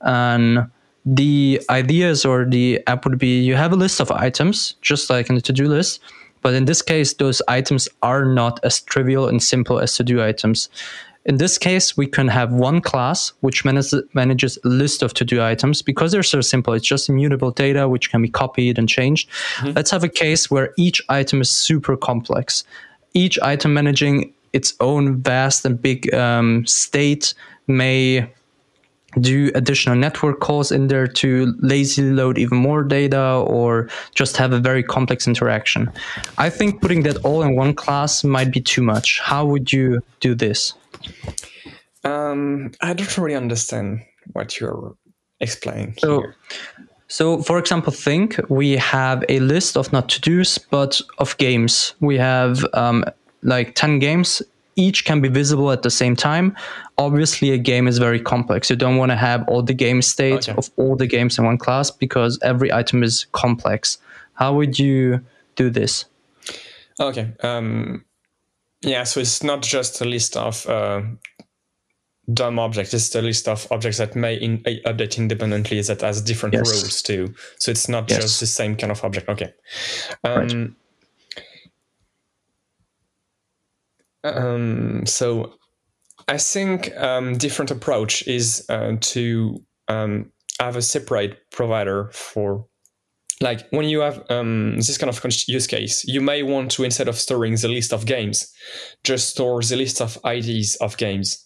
And the ideas or the app would be you have a list of items, just like in the to do list. But in this case, those items are not as trivial and simple as to do items. In this case, we can have one class which manages, manages a list of to-do items because they're so simple. It's just immutable data which can be copied and changed. Mm-hmm. Let's have a case where each item is super complex. Each item managing its own vast and big um, state may do additional network calls in there to lazily load even more data or just have a very complex interaction. I think putting that all in one class might be too much. How would you do this? Um, I don't really understand what you're explaining so, here. So, for example, think we have a list of not to dos, but of games. We have um, like 10 games each can be visible at the same time. Obviously, a game is very complex. You don't want to have all the game state okay. of all the games in one class because every item is complex. How would you do this? Okay. Um, yeah, so it's not just a list of uh, DOM objects. It's a list of objects that may in, uh, update independently that has different yes. rules too. So it's not yes. just the same kind of object. Okay. Um, right. Um, so I think um, different approach is uh, to um, have a separate provider for like when you have um, this kind of use case, you may want to instead of storing the list of games, just store the list of IDs of games,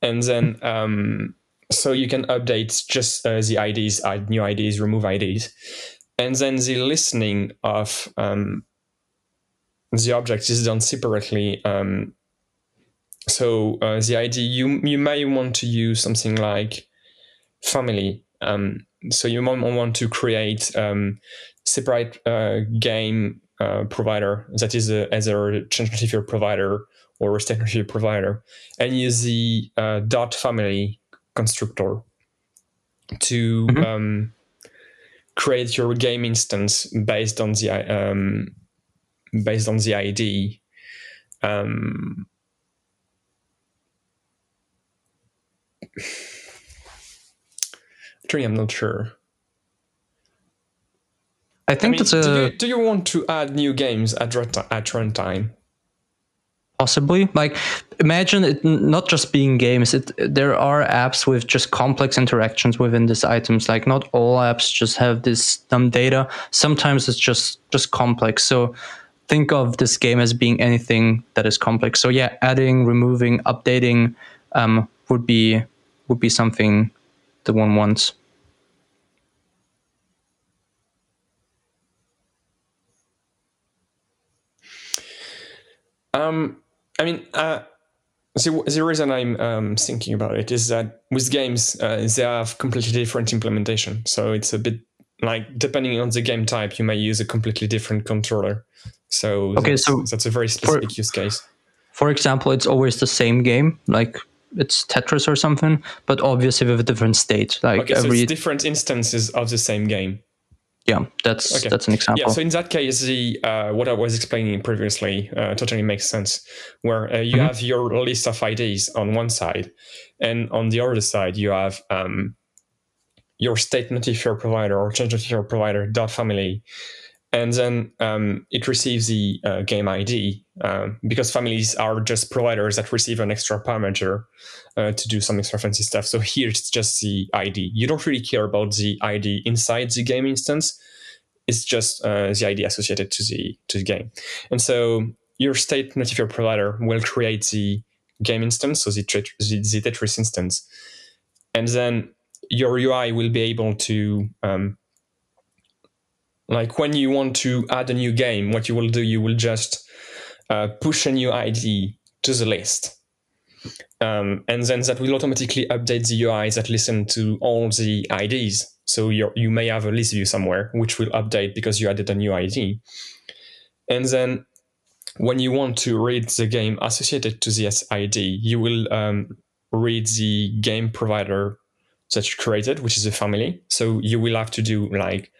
and then um, so you can update just uh, the IDs, add new IDs, remove IDs, and then the listening of um, the object is done separately. Um, so uh, the ID you you may want to use something like family. Um, so you might want to create um, separate uh, game uh, provider that is a, either a change provider or a state provider, and use the uh, dot family constructor to mm-hmm. um, create your game instance based on the um, based on the ID. Um, actually, I'm not sure. I think I mean, that's a. Do you, do you, want to add new games at at runtime? Possibly, like imagine it not just being games. It there are apps with just complex interactions within these items. Like not all apps just have this dumb data. Sometimes it's just just complex. So think of this game as being anything that is complex. So yeah, adding, removing, updating um, would be would be something that one wants. Um, I mean, uh, the, the reason I'm um, thinking about it is that with games, uh, they have completely different implementation. So it's a bit like depending on the game type, you may use a completely different controller. So okay, that's, so that's a very specific for, use case. For example, it's always the same game, like it's Tetris or something, but obviously with a different state. Like okay, every so different instances of the same game. Yeah, that's okay. that's an example. Yeah, so in that case, the uh, what I was explaining previously uh, totally makes sense. Where uh, you mm-hmm. have your list of IDs on one side, and on the other side you have um, your state notifier provider or change notifier provider dot family and then um, it receives the uh, game ID uh, because families are just providers that receive an extra parameter uh, to do some extra fancy stuff. So here it's just the ID. You don't really care about the ID inside the game instance. It's just uh, the ID associated to the to the game. And so your state notifier provider will create the game instance, so the, the, the Tetris instance, and then your UI will be able to um, like when you want to add a new game, what you will do, you will just uh, push a new ID to the list. Um, and then that will automatically update the UI that listen to all the IDs. So you may have a list view somewhere, which will update because you added a new ID. And then when you want to read the game associated to this ID, you will um, read the game provider that you created, which is a family. So you will have to do like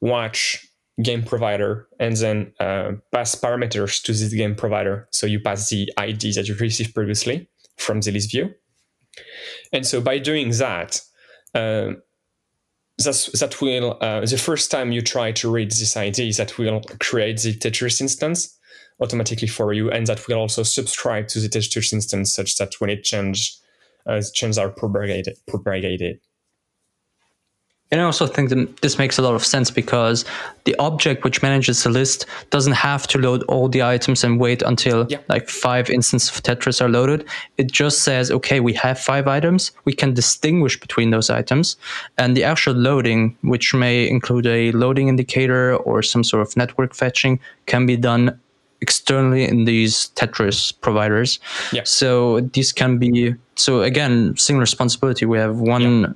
watch game provider and then uh, pass parameters to this game provider. So you pass the ID that you received previously from the list view. And so by doing that, uh, that will, uh, the first time you try to read this ID, that will create the Tetris instance automatically for you. And that will also subscribe to the Tetris instance such that when it changes, uh, changes are propagated, propagated And I also think that this makes a lot of sense because the object which manages the list doesn't have to load all the items and wait until Yeah. like five instances of Tetris are loaded. It just says, okay, we have five items. We can distinguish between those items. And the actual loading, which may include a loading indicator or some sort of network fetching, can be done externally in these Tetris providers. Yeah. So these can be so again, single responsibility. We have one a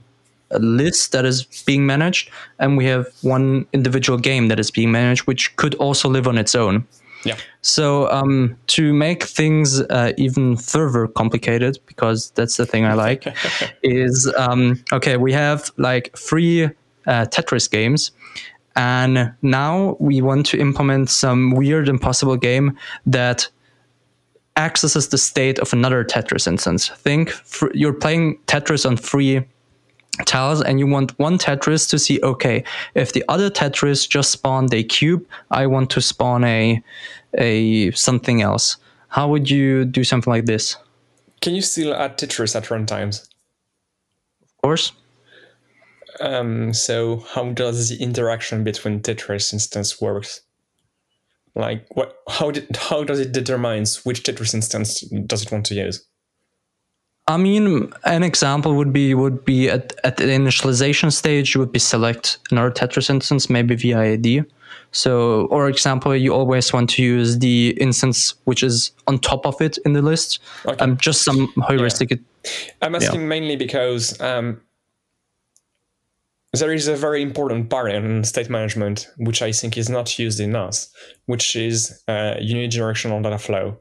list that is being managed, and we have one individual game that is being managed, which could also live on its own. Yeah. So um, to make things uh, even further complicated, because that's the thing I like, *laughs* is um, okay. We have like three uh, Tetris games, and now we want to implement some weird, impossible game that accesses the state of another Tetris instance. Think fr- you're playing Tetris on three tiles and you want one Tetris to see, okay, if the other Tetris just spawned a cube, I want to spawn a a something else. How would you do something like this? Can you still add Tetris at runtimes? Of course. Um, so how does the interaction between Tetris instance works? Like what? How did how does it determines which Tetris instance does it want to use? I mean, an example would be would be at, at the initialization stage, you would be select another Tetris instance, maybe via ID. So, or example, you always want to use the instance which is on top of it in the list. Okay. Um, just some heuristic. I'm asking mainly because um, there is a very important part in state management which I think is not used enough, which is uh, unidirectional data flow,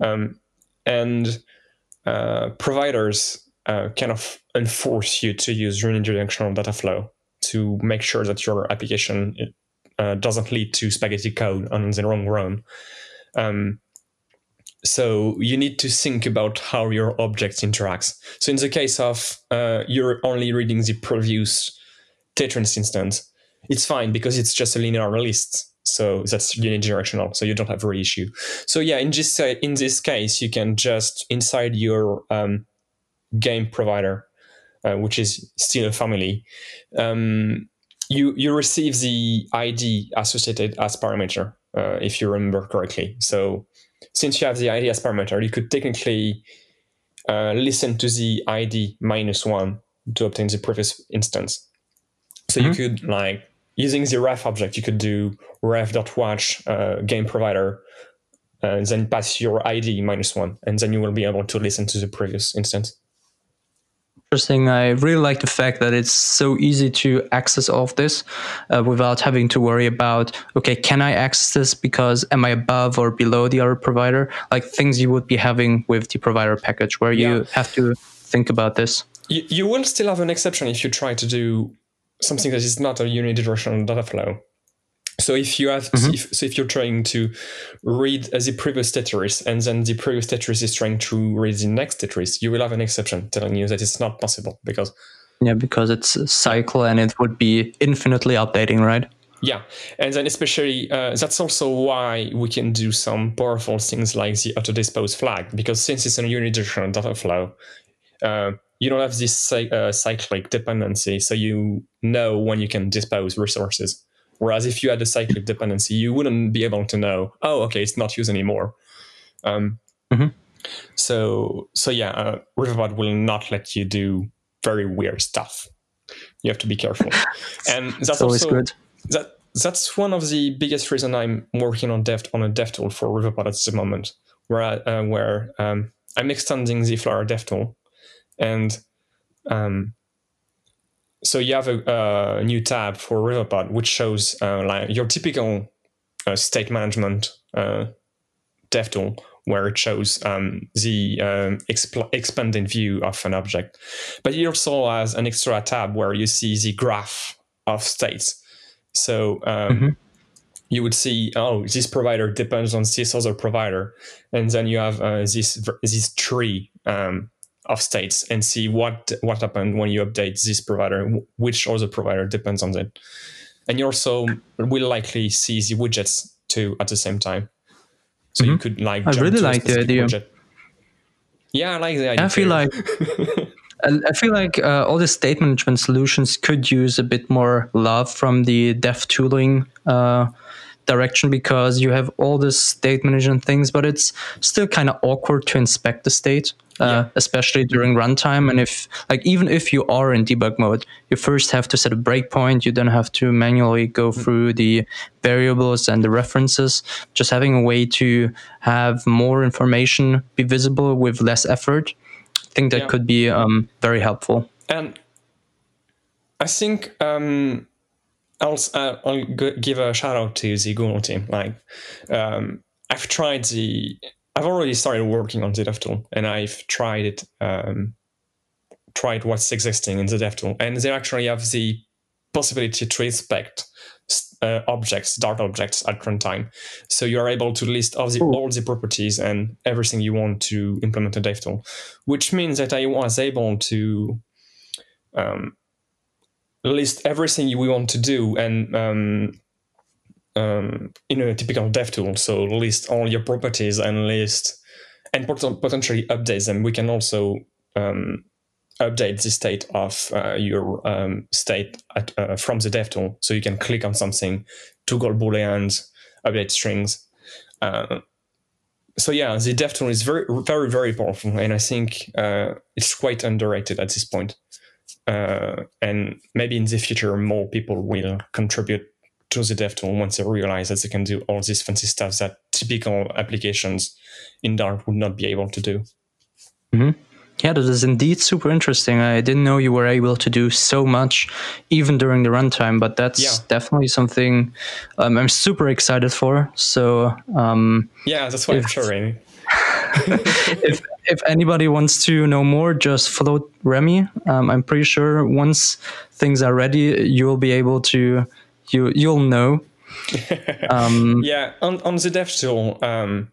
um, and uh, providers uh, kind of enforce you to use unidirectional data flow to make sure that your application uh, doesn't lead to spaghetti code on the wrong run. Um, so you need to think about how your object interacts. So in the case of uh, you're only reading the previous Tetris instance, it's fine because it's just a linear list. So that's unidirectional. So you don't have a issue. So yeah, in this uh, in this case, you can just inside your um, game provider, uh, which is still a family, um, you you receive the ID associated as parameter, uh, if you remember correctly. So since you have the ID as parameter, you could technically uh, listen to the ID minus one to obtain the previous instance. So you could like using the ref object, you could do ref.watch uh, game provider, and then pass your ID minus one, and then you will be able to listen to the previous instance. Interesting. I really like the fact that it's so easy to access all of this uh, without having to worry about, okay, can I access this because am I above or below the other provider? Like things you would be having with the provider package where you have to think about this. You, you will still have an exception if you try to do something that is not a unidirectional data flow. So if you have, if, so if you're trying to read uh, the previous Tetris and then the previous Tetris is trying to read the next Tetris, you will have an exception telling you that it's not possible because Yeah, because it's a cycle and it would be infinitely updating, right? Yeah, and then especially uh, that's also why we can do some powerful things like the auto dispose flag because since it's a unidirectional data flow, uh, you don't have this uh, cyclic dependency, so you know when you can dispose resources. Whereas if you had a cyclic dependency, you wouldn't be able to know. Oh, okay, it's not used anymore. Um, Mhm. So so yeah, uh, Riverpod will not let you do very weird stuff. You have to be careful, *laughs* and that's It's always also good. that that's one of the biggest reason I'm working on dev on a dev tool for Riverpod at the moment, where I, uh, where um, I'm extending the Flutter dev tool, and um, so you have a, a new tab for Riverpod which shows uh, like your typical uh, state management uh, dev tool where it shows um, the um, expl- expanded view of an object, but it also has an extra tab where you see the graph of states. So um, Mhm. you would see, oh, this provider depends on this other provider, and then you have uh, this this tree um, of states, and see what what happened when you update this provider, which other provider depends on that. and you also will likely see the widgets too at the same time. So you Mhm. could like. I really like the idea. widget. Yeah, I like the idea. I feel like *laughs* I, I feel like uh, all the state management solutions could use a bit more love from the dev tooling uh, direction because you have all this state management things, but it's still kind of awkward to inspect the state. Uh, Yeah. especially during runtime, and if like even if you are in debug mode, you first have to set a breakpoint. You then have to manually go through the variables and the references. Just having a way to have more information be visible with less effort, I think that Yeah. could be um, very helpful. And I think um, I'll, uh, I'll g- give a shout out to the Google team. Like, um, I've tried the, I've already started working on the DevTool, and I've tried it, um, tried what's existing in the DevTool, and they actually have the possibility to inspect uh, objects, Dart objects at runtime. So you are able to list all the, all the properties and everything you want to implement in DevTool, which means that I was able to um, list everything we want to do and um, um, in a typical dev tool. So list all your properties and list and pot- potentially update them. We can also um, update the state of uh, your um, state at, uh, from the dev tool. So you can click on something, toggle booleans, update strings. Uh, so yeah, the dev tool is very, very, very powerful, and I think uh, it's quite underrated at this point uh, and maybe in the future more people will contribute to the dev tool once they realize that they can do all this fancy stuff that typical applications in Dart would not be able to do. Yeah, that is indeed super interesting. I didn't know you were able to do so much even during the runtime, but that's Yeah. definitely something um, I'm super excited for. So um, Yeah, that's I'm If- sharing. *laughs* if if anybody wants to know more, just follow Remi. Um, I'm pretty sure once things are ready, you will be able to you you'll know. *laughs* Um, Yeah, on, on the dev tool, um,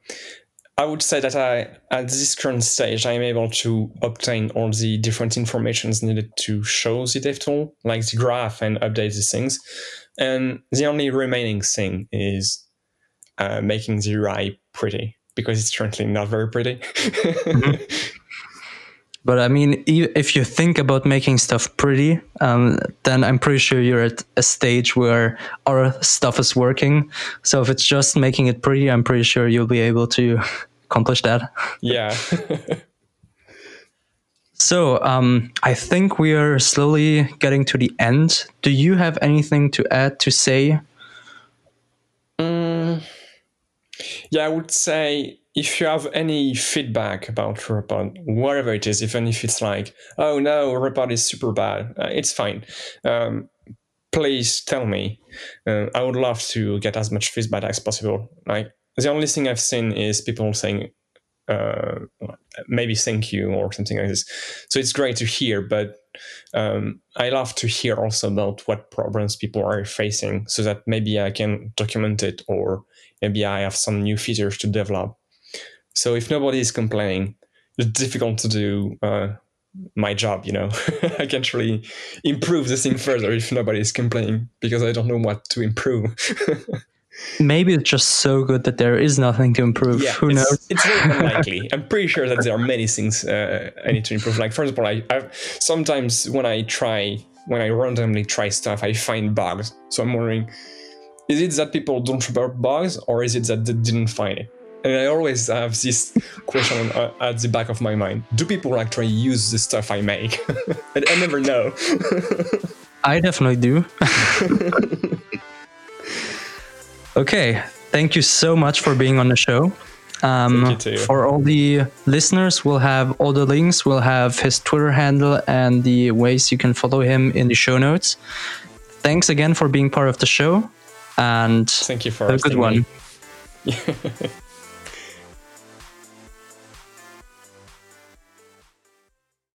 I would say that I at this current stage I'm able to obtain all the different informations needed to show the dev tool, like the graph and update these things. And the only remaining thing is uh, making the UI pretty because it's currently not very pretty. *laughs* But I mean, if you think about making stuff pretty, um, then I'm pretty sure you're at a stage where our stuff is working. So if it's just making it pretty, I'm pretty sure you'll be able to *laughs* accomplish that. yeah. *laughs* So um, I think we are slowly getting to the end. Do you have anything to add to say? Mm, yeah, I would say if you have any feedback about Riverpod, whatever it is, even if it's like, oh no, Riverpod is super bad, uh, it's fine. Um, please tell me. Uh, I would love to get as much feedback as possible. Like the only thing I've seen is people saying uh, maybe thank you or something like this. So it's great to hear, but um, I love to hear also about what problems people are facing so that maybe I can document it or maybe I have some new features to develop. So if nobody is complaining, it's difficult to do uh, my job, you know. *laughs* I can't really improve the thing further if nobody is complaining because I don't know what to improve. *laughs* Maybe it's just so good that there is nothing to improve. Yeah, Who it's, knows? It's very *laughs* unlikely. I'm pretty sure that there are many things uh, I need to improve. Like, for example, I I've, sometimes when I try, when I randomly try stuff, I find bugs. So I'm wondering, is it that people don't report bugs, or is it that they didn't find it? And I always have this *laughs* question uh, at the back of my mind: Do people actually use the stuff I make? *laughs* and I never know. *laughs* I definitely do. okay, thank you so much for being on the show. Um, Thank you too. For all the listeners, we'll have all the links. We'll have his Twitter handle and the ways you can follow him in the show notes. Thanks again for being part of the show, and Thank you for a good one. *laughs*